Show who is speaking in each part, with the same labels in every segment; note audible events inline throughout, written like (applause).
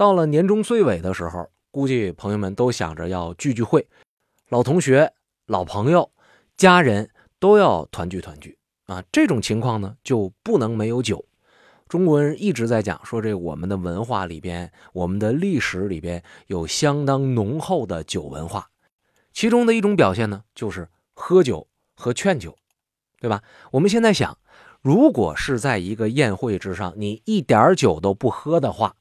Speaker 1: 到了年终岁尾的时候，估计朋友们都想着要聚聚会，老同学、老朋友、家人都要团聚团聚啊。这种情况呢，就不能没有酒。中国人一直在讲说，这我们的文化里边，我们的历史里边有相当浓厚的酒文化。其中的一种表现呢，就是喝酒和劝酒，对吧？我们现在想，如果是在一个宴会之上，你一点酒都不喝的话，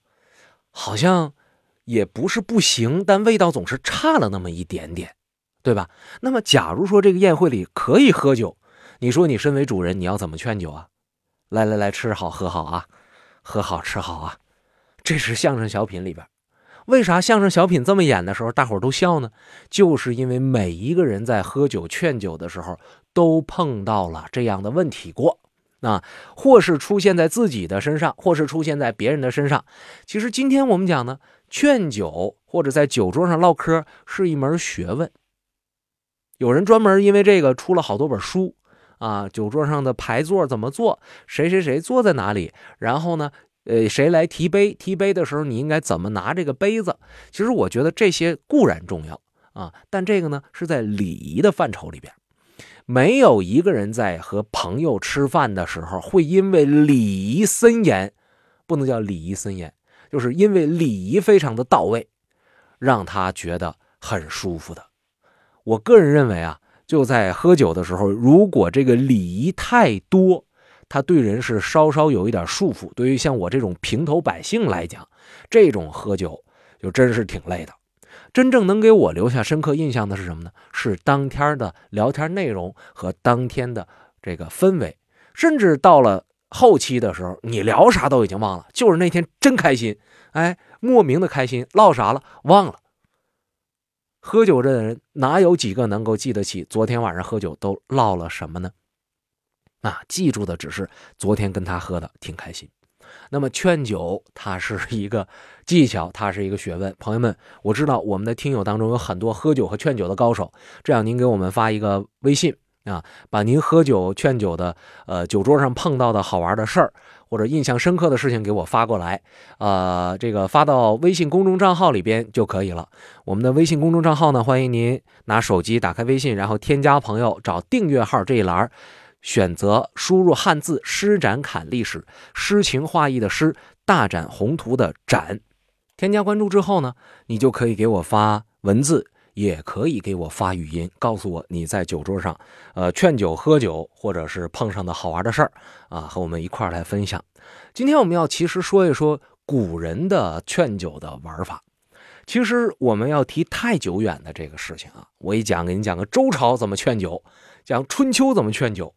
Speaker 1: 好像也不是不行，但味道总是差了那么一点点，对吧？那么，假如说这个宴会里可以喝酒，你说你身为主人，你要怎么劝酒啊？来来来，吃好喝好啊，喝好吃好啊，这是相声小品里边。为啥相声小品这么演的时候，大伙都笑呢？就是因为每一个人在喝酒劝酒的时候，都碰到了这样的问题过啊，或是出现在自己的身上，或是出现在别人的身上。其实今天我们讲呢，劝酒或者在酒桌上唠嗑是一门学问。有人专门因为这个出了好多本书。啊，酒桌上的排座怎么做？谁谁谁坐在哪里？然后呢，呃，谁来提杯？提杯的时候，你应该怎么拿这个杯子？其实我觉得这些固然重要啊，但这个呢是在礼仪的范畴里边。没有一个人在和朋友吃饭的时候会因为礼仪森严，不能叫礼仪森严，就是因为礼仪非常的到位，让他觉得很舒服的。我个人认为啊。就在喝酒的时候，如果这个礼仪太多，他对人是稍稍有一点束缚。对于像我这种平头百姓来讲，这种喝酒就真是挺累的。真正能给我留下深刻印象的是什么呢？是当天的聊天内容和当天的这个氛围。甚至到了后期的时候，你聊啥都已经忘了，就是那天真开心，哎，莫名的开心，唠啥了忘了。喝酒的人哪有几个能够记得起昨天晚上喝酒都唠了什么呢？啊，记住的只是昨天跟他喝的挺开心。那么劝酒，它是一个技巧，它是一个学问。朋友们，我知道我们的听友当中有很多喝酒和劝酒的高手，这样您给我们发一个微信啊，把您喝酒劝酒的呃酒桌上碰到的好玩的事儿。或者印象深刻的事情给我发过来，呃，这个发到微信公众账号里边就可以了。我们的微信公众账号呢，欢迎您拿手机打开微信，然后添加朋友，找订阅号这一栏，选择输入汉字“施展侃历史”，诗情画意的诗，大展宏图的展。添加关注之后呢，你就可以给我发文字。也可以给我发语音，告诉我你在酒桌上，呃，劝酒喝酒，或者是碰上的好玩的事儿啊，和我们一块儿来分享。今天我们要其实说一说古人的劝酒的玩法。其实我们要提太久远的这个事情啊，我一讲给你讲个周朝怎么劝酒，讲春秋怎么劝酒，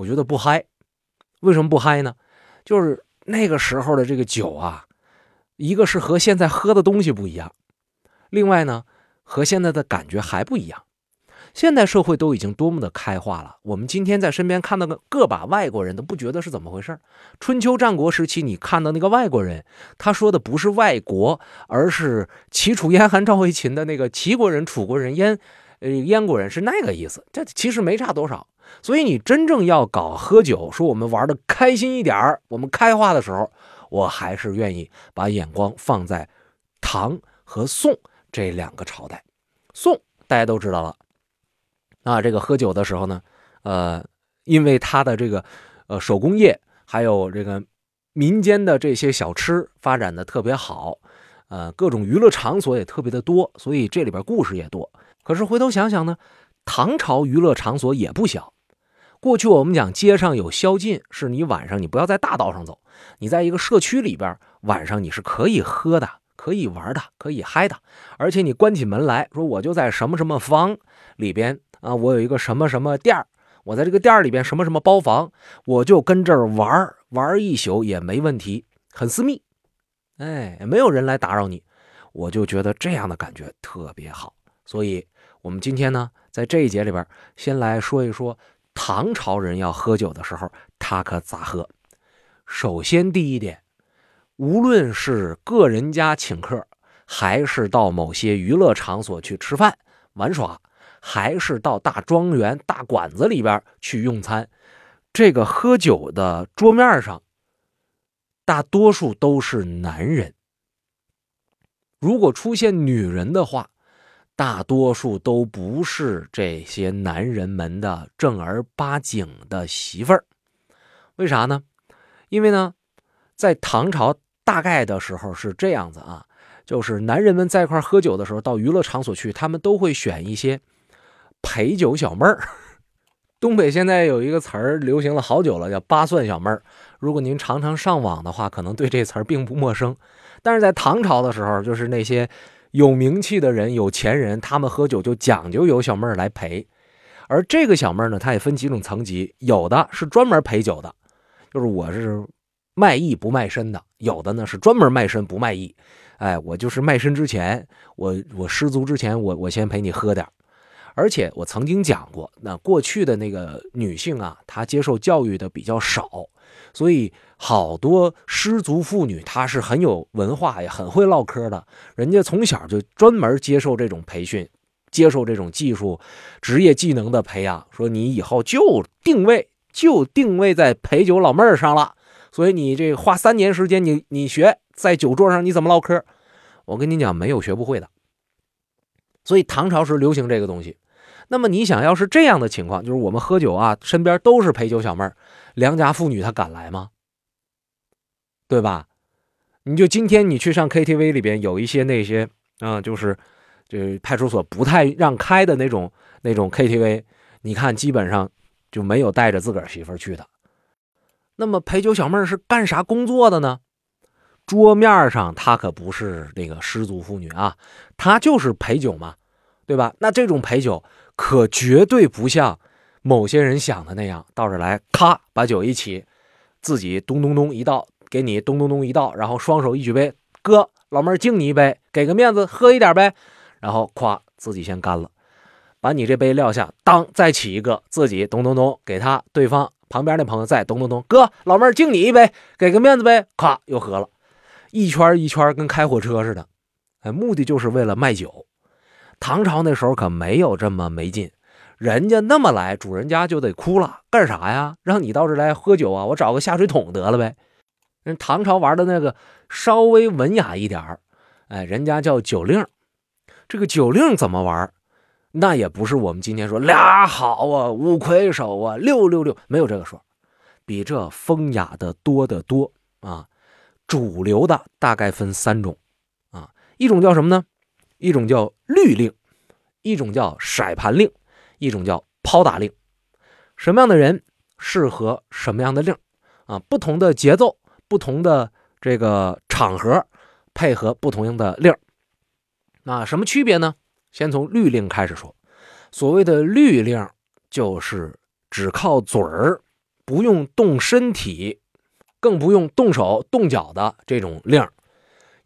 Speaker 1: 我觉得不嗨。为什么不嗨呢？就是那个时候的这个酒啊，一个是和现在喝的东西不一样，另外呢。和现在的感觉还不一样，现代社会都已经多么的开化了。我们今天在身边看到个个把外国人都不觉得是怎么回事春秋战国时期，你看到那个外国人，他说的不是外国，而是齐楚燕韩赵魏秦的那个齐国人、楚国人、燕呃燕国人是那个意思。这其实没差多少。所以你真正要搞喝酒，说我们玩的开心一点儿，我们开化的时候，我还是愿意把眼光放在唐和宋。这两个朝代，宋大家都知道了，啊，这个喝酒的时候呢，呃，因为他的这个呃手工业，还有这个民间的这些小吃发展的特别好，呃，各种娱乐场所也特别的多，所以这里边故事也多。可是回头想想呢，唐朝娱乐场所也不小。过去我们讲街上有宵禁，是你晚上你不要在大道上走，你在一个社区里边晚上你是可以喝的。可以玩的，可以嗨的，而且你关起门来说，我就在什么什么房里边啊，我有一个什么什么店，我在这个店里边什么什么包房，我就跟这儿玩玩一宿也没问题，很私密，哎，没有人来打扰你，我就觉得这样的感觉特别好。所以，我们今天呢，在这一节里边，先来说一说唐朝人要喝酒的时候，他可咋喝。首先，第一点。无论是个人家请客，还是到某些娱乐场所去吃饭玩耍，还是到大庄园、大馆子里边去用餐，这个喝酒的桌面上，大多数都是男人。如果出现女人的话，大多数都不是这些男人们的正儿八经的媳妇儿。为啥呢？因为呢，在唐朝大概的时候是这样子啊，就是男人们在一块喝酒的时候，到娱乐场所去，他们都会选一些陪酒小妹儿。东北现在有一个词儿流行了好久了，叫“八蒜小妹儿”。如果您常常上网的话，可能对这词儿并不陌生。但是在唐朝的时候，就是那些有名气的人、有钱人，他们喝酒就讲究有小妹儿来陪。而这个小妹儿呢，她也分几种层级，有的是专门陪酒的，就是我是卖艺不卖身的；有的呢是专门卖身不卖艺。哎，我就是卖身之前，我我失足之前，我我先陪你喝点而且我曾经讲过，那过去的那个女性啊，她接受教育的比较少，所以好多失足妇女她是很有文化，也很会唠嗑的。人家从小就专门接受这种培训，接受这种技术、职业技能的培养。说你以后就定位就定位在陪酒老妹儿上了，所以你这花三年时间，你你学在酒桌上你怎么唠嗑？我跟你讲，没有学不会的。所以唐朝时流行这个东西，那么你想要是这样的情况，就是我们喝酒啊，身边都是陪酒小妹儿，良家妇女她敢来吗？对吧？你就今天你去上 KTV 里边有一些那些啊，就是这派出所不太让开的那种那种 KTV，你看基本上就没有带着自个儿媳妇去的。那么陪酒小妹儿是干啥工作的呢？桌面上她可不是那个失足妇女啊，她就是陪酒嘛，对吧？那这种陪酒可绝对不像某些人想的那样，到这来咔把酒一起，自己咚咚咚一倒，给你咚咚咚一倒，然后双手一举杯，哥老妹儿敬你一杯，给个面子喝一点呗，然后咵自己先干了，把你这杯撂下，当再起一个，自己咚咚咚给他对方旁边那朋友再咚咚咚，哥老妹儿敬你一杯，给个面子呗，咵又喝了。一圈一圈跟开火车似的，哎，目的就是为了卖酒。唐朝那时候可没有这么没劲，人家那么来，主人家就得哭了，干啥呀？让你到这来喝酒啊？我找个下水桶得了呗。人唐朝玩的那个稍微文雅一点哎，人家叫酒令。这个酒令怎么玩？那也不是我们今天说俩好啊，五魁首啊，六六六，没有这个说，比这风雅的多得多啊。主流的大概分三种，啊，一种叫什么呢？一种叫律令，一种叫骰盘令，一种叫抛打令。什么样的人适合什么样的令？啊，不同的节奏，不同的这个场合，配合不同的令。那什么区别呢？先从律令开始说。所谓的律令，就是只靠嘴儿，不用动身体。更不用动手动脚的这种令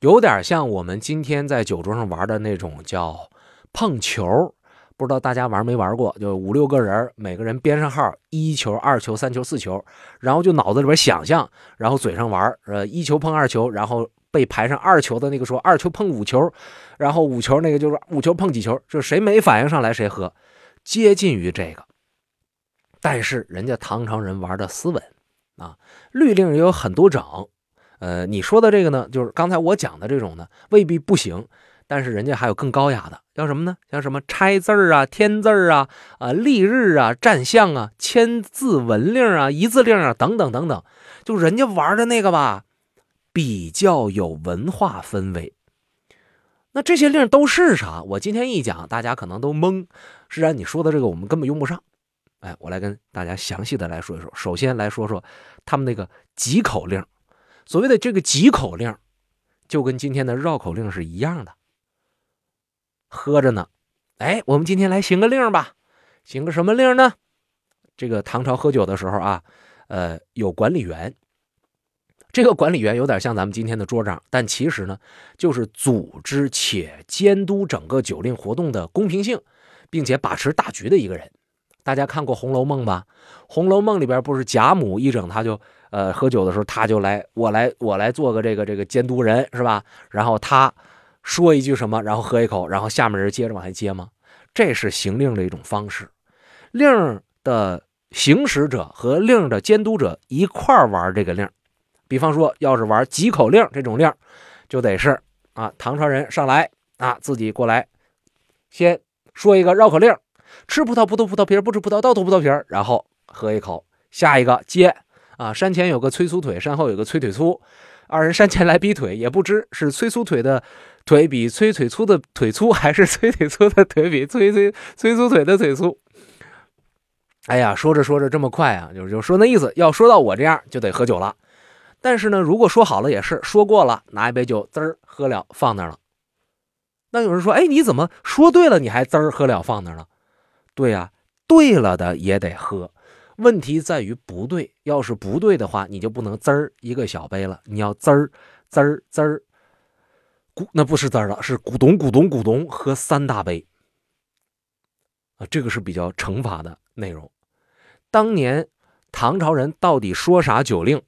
Speaker 1: 有点像我们今天在酒桌上玩的那种叫碰球，不知道大家玩没玩过？就五六个人，每个人编上号，一球、二球、三球、四球，然后就脑子里边想象，然后嘴上玩，呃，一球碰二球，然后被排上二球的那个说二球碰五球，然后五球那个就是五球碰几球，就谁没反应上来谁喝，接近于这个，但是人家唐朝人玩的斯文。啊，律令也有很多种，呃，你说的这个呢，就是刚才我讲的这种呢，未必不行，但是人家还有更高雅的，叫什么呢？像什么拆字儿啊、添字儿啊、啊立日啊、占相啊、签字文令啊、一字令啊等等等等，就人家玩的那个吧，比较有文化氛围。那这些令都是啥？我今天一讲，大家可能都懵。是然，你说的这个我们根本用不上。哎，我来跟大家详细的来说一说。首先来说说他们那个急口令，所谓的这个急口令，就跟今天的绕口令是一样的。喝着呢，哎，我们今天来行个令吧，行个什么令呢？这个唐朝喝酒的时候啊，呃，有管理员，这个管理员有点像咱们今天的桌长，但其实呢，就是组织且监督整个酒令活动的公平性，并且把持大局的一个人。大家看过《红楼梦》吧？《红楼梦》里边不是贾母一整，他就呃喝酒的时候，他就来，我来，我来做个这个这个监督人，是吧？然后他说一句什么，然后喝一口，然后下面人接着往下接吗？这是行令的一种方式。令的行使者和令的监督者一块玩这个令。比方说，要是玩几口令这种令，就得是啊，唐朝人上来啊，自己过来，先说一个绕口令：吃葡萄不吐葡萄皮，不吃葡萄倒吐葡萄皮。然后喝一口，下一个接啊，山前有个催粗腿，山后有个催腿粗，二人山前来比腿，也不知是催粗腿的腿比催腿粗的腿粗，还是催腿粗的腿比催催催粗腿的腿粗。哎呀，说着说着这么快啊，就就说那意思，要说到我这样就得喝酒了。但是呢，如果说好了也是说过了，拿一杯酒滋儿喝了放那了。那有人说，哎，你怎么说对了，你还滋儿喝了放那了？对呀，对了的也得喝。问题在于不对，要是不对的话，你就不能滋儿一个小杯了，你要滋儿滋儿滋儿，咕那不是滋儿了，是咕咚咕咚咕咚喝三大杯啊，这个是比较惩罚的内容。当年唐朝人到底说啥酒令，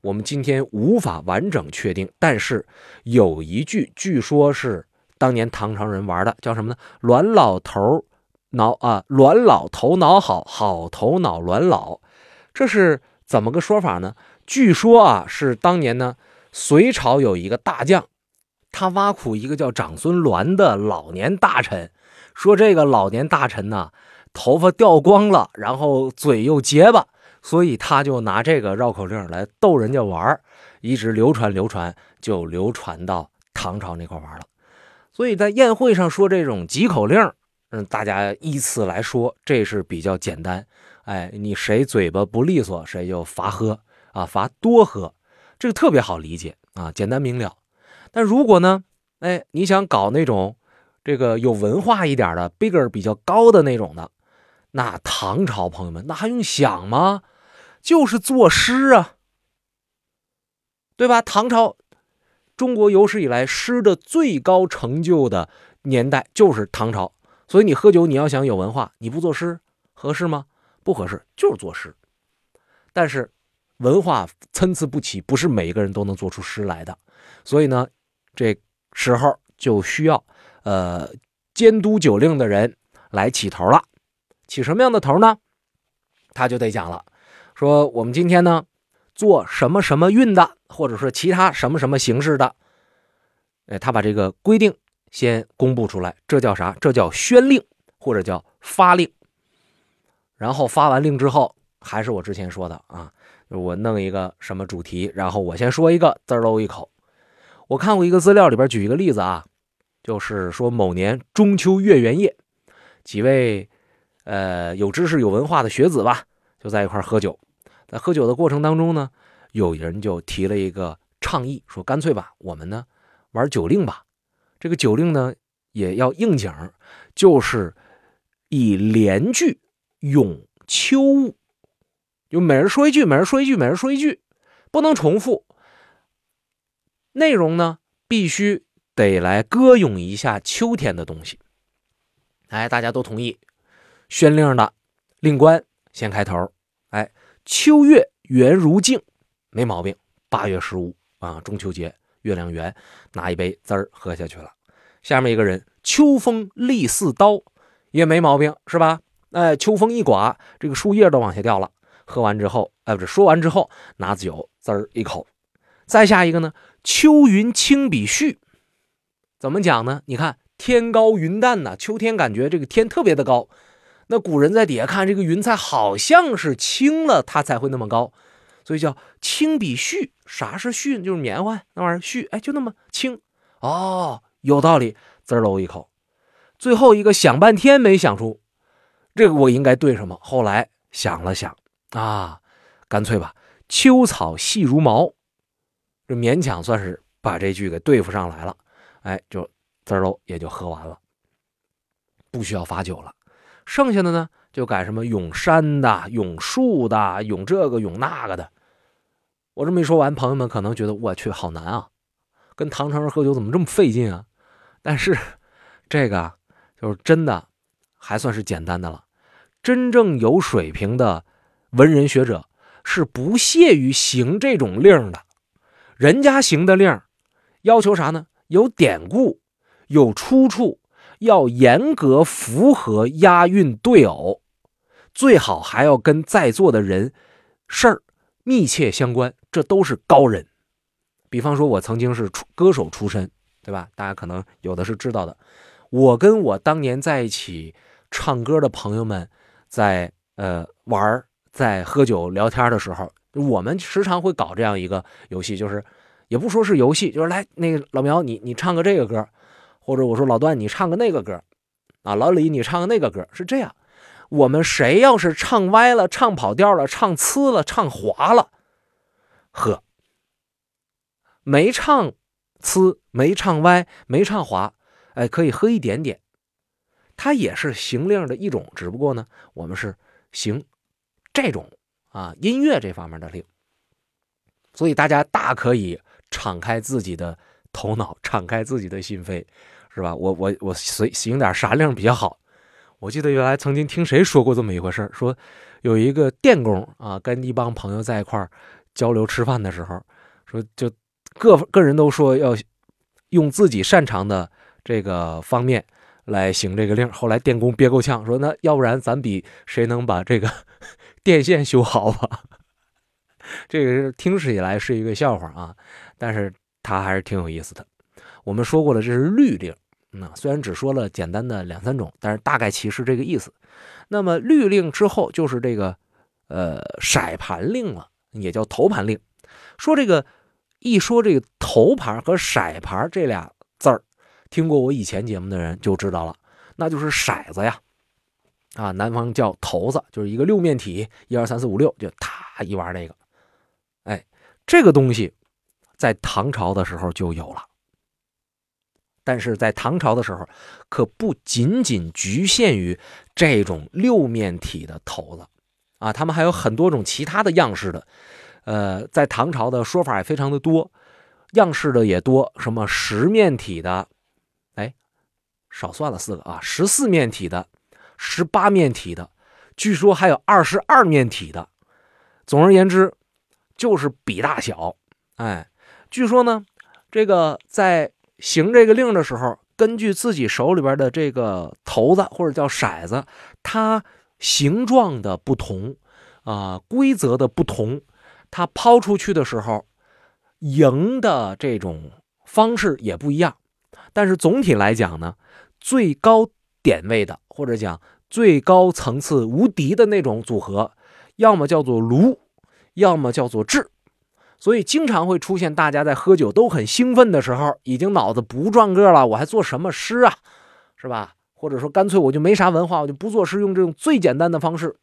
Speaker 1: 我们今天无法完整确定。但是有一句，据说是当年唐朝人玩的，叫什么呢？卵老头脑啊，卵老头脑好，好头脑卵老。这是怎么个说法呢？据说啊，是当年呢，隋朝有一个大将，他挖苦一个叫长孙鸾的老年大臣，说这个老年大臣呢。头发掉光了，然后嘴又结巴，所以他就拿这个绕口令来逗人家玩一直流传流传，就流传到唐朝那块玩了。所以在宴会上说这种急口令，嗯，大家依次来说，这是比较简单。哎，你谁嘴巴不利索，谁就罚喝啊，罚多喝，这个特别好理解啊，简单明了。但如果呢，哎，你想搞那种这个有文化一点的，bigger 比较高的那种的。那唐朝朋友们，那还用想吗？就是作诗啊，对吧？唐朝，中国有史以来诗的最高成就的年代就是唐朝。所以你喝酒，你要想有文化，你不作诗合适吗？不合适，就是作诗。但是文化参差不齐，不是每一个人都能做出诗来的。所以呢，这时候就需要呃监督酒令的人来起头了。起什么样的头呢？他就得讲了，说我们今天呢做什么什么运的，或者说其他什么什么形式的，哎，他把这个规定先公布出来，这叫啥？这叫宣令或者叫发令。然后发完令之后，还是我之前说的啊，我弄一个什么主题，然后我先说一个，滋喽一口。我看过一个资料里边举一个例子啊，就是说某年中秋月圆夜，几位。呃，有知识、有文化的学子吧，就在一块喝酒。在喝酒的过程当中呢，有人就提了一个倡议，说干脆吧，我们呢玩酒令吧。这个酒令呢也要应景，就是以连句咏秋物，就每人说一句，每人说一句，每人说一句，不能重复。内容呢必须得来歌咏一下秋天的东西。哎，大家都同意。宣令的令官先开头，哎，秋月圆如镜，没毛病。八月十五啊，中秋节，月亮圆，拿一杯滋儿喝下去了。下面一个人，秋风力似刀，也没毛病，是吧？哎，秋风一刮，这个树叶都往下掉了。喝完之后，哎，不是说完之后，拿酒滋儿一口。再下一个呢，秋云轻比絮，怎么讲呢？你看天高云淡呐，秋天感觉这个天特别的高。那古人在底下看这个云彩，好像是轻了，它才会那么高，所以叫轻比絮。啥是絮？就是棉花那玩意儿絮，哎，就那么轻。哦，有道理，滋喽一口。最后一个想半天没想出，这个我应该对什么？后来想了想，啊，干脆吧，秋草细如毛，这勉强算是把这句给对付上来了。哎，就滋喽也就喝完了，不需要罚酒了。剩下的呢，就改什么咏山的、咏树的、咏这个、咏那个的。我这么一说完，朋友们可能觉得我去好难啊，跟唐朝人喝酒怎么这么费劲啊？但是这个就是真的，还算是简单的了。真正有水平的文人学者是不屑于行这种令的。人家行的令，要求啥呢？有典故，有出处。要严格符合押韵对偶，最好还要跟在座的人事儿密切相关，这都是高人。比方说，我曾经是出歌手出身对吧？大家可能有的是知道的。我跟我当年在一起唱歌的朋友们，在呃玩，在喝酒聊天的时候，我们时常会搞这样一个游戏，就是也不说是游戏，就是来那个老苗，你你唱个这个歌，或者我说老段你唱个那个歌，啊老李你唱个那个歌，是这样。我们谁要是唱歪了、唱跑调了、唱呲了、唱滑了，喝；没唱呲、没唱歪、没唱滑，哎，可以喝一点点。它也是行令的一种，只不过呢，我们是行这种啊音乐这方面的令。所以大家大可以敞开自己的头脑，敞开自己的心扉，是吧？我我我随行点啥令比较好？我记得原来曾经听谁说过这么一回事说有一个电工啊，跟一帮朋友在一块儿交流吃饭的时候，说就各个人都说要用自己擅长的这个方面来行这个令。后来电工憋够呛，说那要不然咱比谁能把这个 (laughs) 电线修好吧？(laughs) 这个是听起来是一个笑话啊，但是它还是挺有意思的。我们说过了，这是律令。那虽然只说了简单的两三种，但是大概其实这个意思。那么律令之后就是这个，呃，骰盘令了，也叫头盘令。说这个一说这个头盘和骰盘这俩字儿，听过我以前节目的人就知道了，那就是骰子呀。啊，南方叫头子，就是一个六面体，一二三四五六，就他一玩那个。哎，这个东西在唐朝的时候就有了。但是在唐朝的时候，可不仅仅局限于这种六面体的头子，啊，他们还有很多种其他的样式的，呃，在唐朝的说法也非常的多，样式的也多，什么十面体的，哎，少算了四个啊，十四面体的，十八面体的，据说还有二十二面体的，总而言之，就是比大小，哎，据说呢，这个在。行这个令的时候，根据自己手里边的这个骰子或者叫骰子，它形状的不同，啊，规则的不同，它抛出去的时候，赢的这种方式也不一样。但是总体来讲呢，最高点位的或者讲最高层次无敌的那种组合，要么叫做卢，要么叫做智。所以经常会出现大家在喝酒都很兴奋的时候，已经脑子不转个了，我还做什么诗啊，是吧？或者说干脆我就没啥文化，我就不作诗，用这种最简单的方式，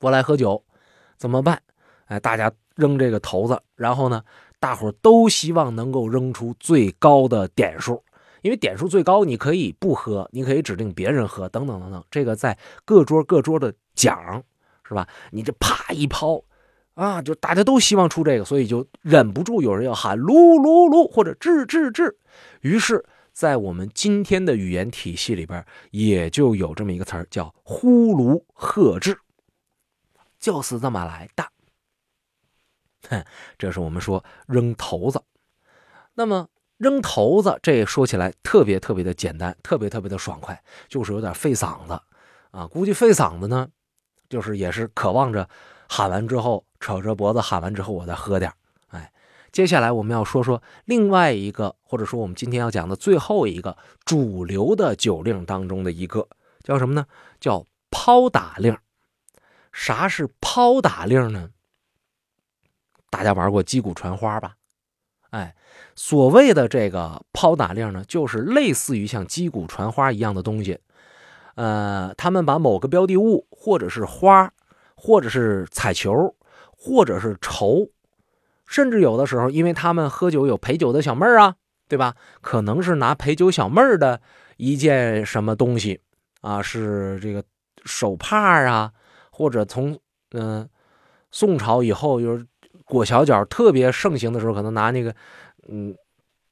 Speaker 1: 我来喝酒，怎么办？哎，大家扔这个骰子，然后呢，大伙都希望能够扔出最高的点数，因为点数最高，你可以不喝，你可以指定别人喝，等等等等，这个在各桌各桌的讲，是吧？你这啪一抛。啊，就大家都希望出这个，所以就忍不住有人要喊“噜噜噜”或者“治治治”。于是，在我们今天的语言体系里边，也就有这么一个词儿叫“呼卢喝治”，就是这么来的。哼，这是我们说扔骰子。那么扔骰子，这说起来特别特别的简单，特别特别的爽快，就是有点费嗓子啊。估计费嗓子呢，就是也是渴望着。喊完之后，扯着脖子喊完之后，我再喝点哎，接下来我们要说说另外一个，或者说我们今天要讲的最后一个主流的酒令当中的一个，叫什么呢？叫抛打令。啥是抛打令呢？大家玩过击鼓传花吧？哎，所谓的这个抛打令呢，就是类似于像击鼓传花一样的东西。呃，他们把某个标的物或者是花。或者是彩球，或者是愁，甚至有的时候，因为他们喝酒有陪酒的小妹儿啊，对吧？可能是拿陪酒小妹儿的一件什么东西啊，是这个手帕啊，或者从嗯宋朝以后，就是裹小脚特别盛行的时候，可能拿那个嗯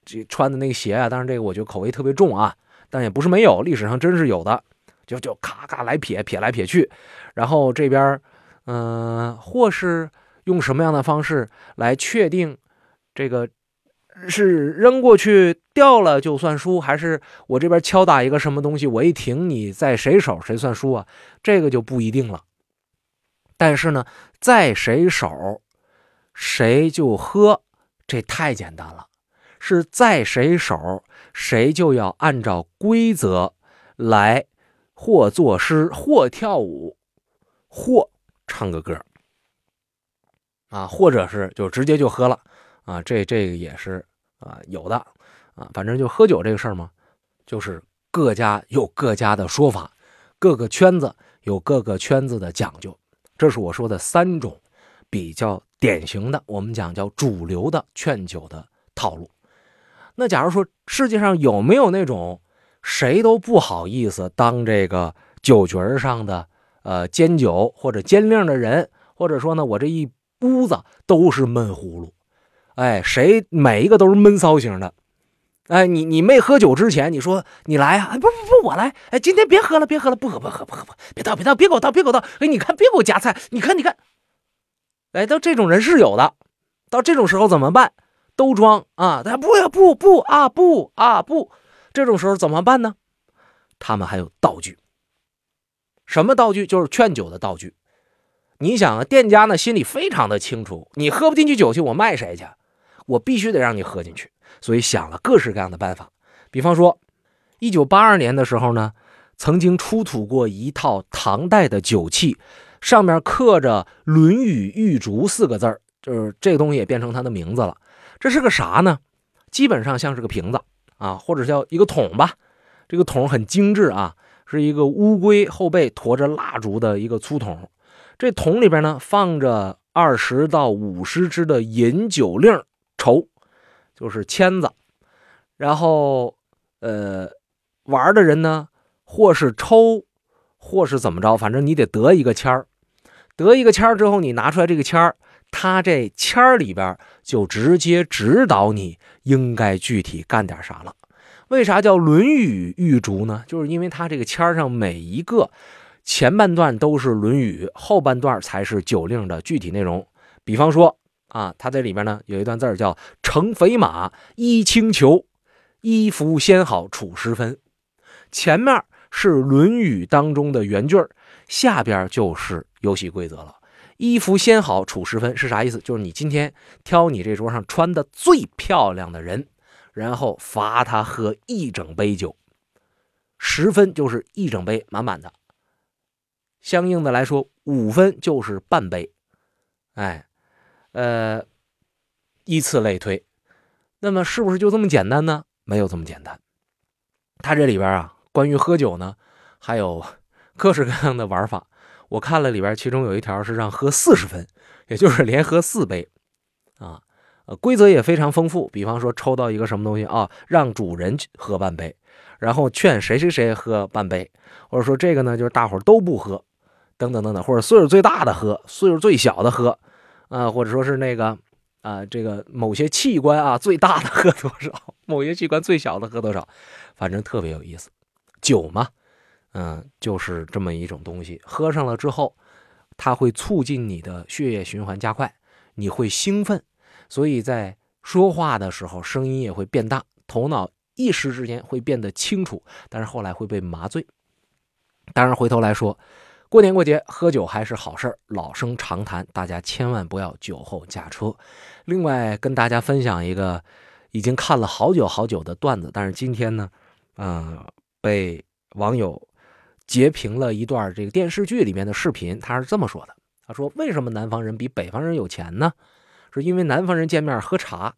Speaker 1: 这穿的那个鞋啊。当然，这个我觉得口味特别重啊，但也不是没有，历史上真是有的，就就咔咔来撇撇来撇去，然后这边。嗯，或是用什么样的方式来确定这个是扔过去掉了就算输，还是我这边敲打一个什么东西，我一停你在谁手谁算输啊？这个就不一定了。但是呢，在谁手谁就喝，这太简单了。是在谁手，谁就要按照规则来，或作诗，或跳舞，或唱个歌，啊，或者是就直接就喝了，啊，这这个也是啊有的，啊，反正就喝酒这个事儿嘛，就是各家有各家的说法，各个圈子有各个圈子的讲究，这是我说的三种比较典型的，我们讲叫主流的劝酒的套路。那假如说世界上有没有那种谁都不好意思当这个酒局上的呃尖酒或者尖令的人，或者说呢，我这一屋子都是闷葫芦，哎，谁每一个都是闷骚型的，哎，你你没喝酒之前，你说你来啊，不不不，我来，哎，今天别喝了，别喝了，不喝不喝不喝不，别倒别倒，别给我倒别给我倒，哎，你看别给我夹菜，你看你看，哎，到这种人是有的，到这种时候怎么办？都装。啊！他不要不不啊不啊不，这种时候怎么办呢？他们还有道具，什么道具？就是劝酒的道具。你想啊，店家呢心里非常的清楚，你喝不进去酒去，我卖谁去？我必须得让你喝进去，所以想了各式各样的办法。比方说，一九八二年的时候呢，曾经出土过一套唐代的酒器，上面刻着《论语·玉竹》四个字儿，就是这个东西也变成它的名字了。这是个啥呢？基本上像是个瓶子啊，或者叫一个桶吧。这个桶很精致啊，是一个乌龟后背驮着蜡烛的一个粗桶。这桶里边呢放着二十到五十支的饮酒令筹，就是签子。然后，呃，玩的人呢，或是抽，或是怎么着，反正你得得一个签儿。得一个签儿之后，你拿出来这个签儿。他这签儿里边就直接指导你应该具体干点啥了。为啥叫《论语玉竹》呢？就是因为它这个签上每一个前半段都是《论语》，后半段才是酒令的具体内容。比方说啊，它在里边呢有一段字叫“乘肥马，衣轻裘，衣服先好处十分”。前面是《论语》当中的原句下边就是游戏规则了。衣服先好处十分是啥意思？就是你今天挑你这桌上穿的最漂亮的人，然后罚他喝一整杯酒，十分就是一整杯满满的。相应的来说，五分就是半杯。哎，呃，依次类推。那么是不是就这么简单呢？没有这么简单。他这里边啊，关于喝酒呢，还有各式各样的玩法。我看了里边，其中有一条是让喝四十分，也就是连喝四杯，啊，呃，规则也非常丰富。比方说抽到一个什么东西啊，让主人喝半杯，然后劝谁谁谁喝半杯，或者说这个呢就是大伙都不喝，等等等等，或者岁数最大的喝，岁数最小的喝，啊，或者说是那个啊，这个某些器官啊最大的喝多少，某些器官最小的喝多少，反正特别有意思，酒嘛。嗯，就是这么一种东西，喝上了之后，它会促进你的血液循环加快，你会兴奋，所以在说话的时候声音也会变大，头脑一时之间会变得清楚，但是后来会被麻醉。当然，回头来说，过年过节喝酒还是好事儿，老生常谈，大家千万不要酒后驾车。另外，跟大家分享一个已经看了好久好久的段子，但是今天呢，嗯，被网友。截屏了一段这个电视剧里面的视频，他是这么说的：“他说，为什么南方人比北方人有钱呢？是因为南方人见面喝茶，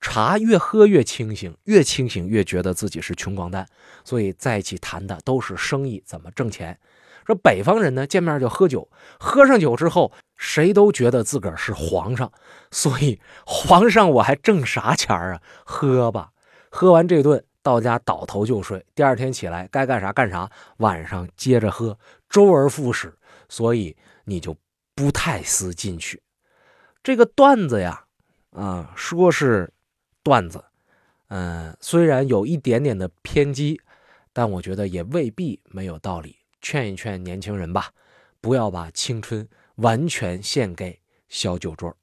Speaker 1: 茶越喝越清醒，越清醒越觉得自己是穷光蛋，所以在一起谈的都是生意怎么挣钱。说北方人呢，见面就喝酒，喝上酒之后，谁都觉得自个儿是皇上，所以皇上我还挣啥钱啊？喝吧，喝完这顿。”到家倒头就睡，第二天起来该干啥干啥，晚上接着喝，周而复始，所以你就不太思进取。这个段子呀，啊，说是段子，嗯，虽然有一点点的偏激，但我觉得也未必没有道理。劝一劝年轻人吧，不要把青春完全献给小酒桌。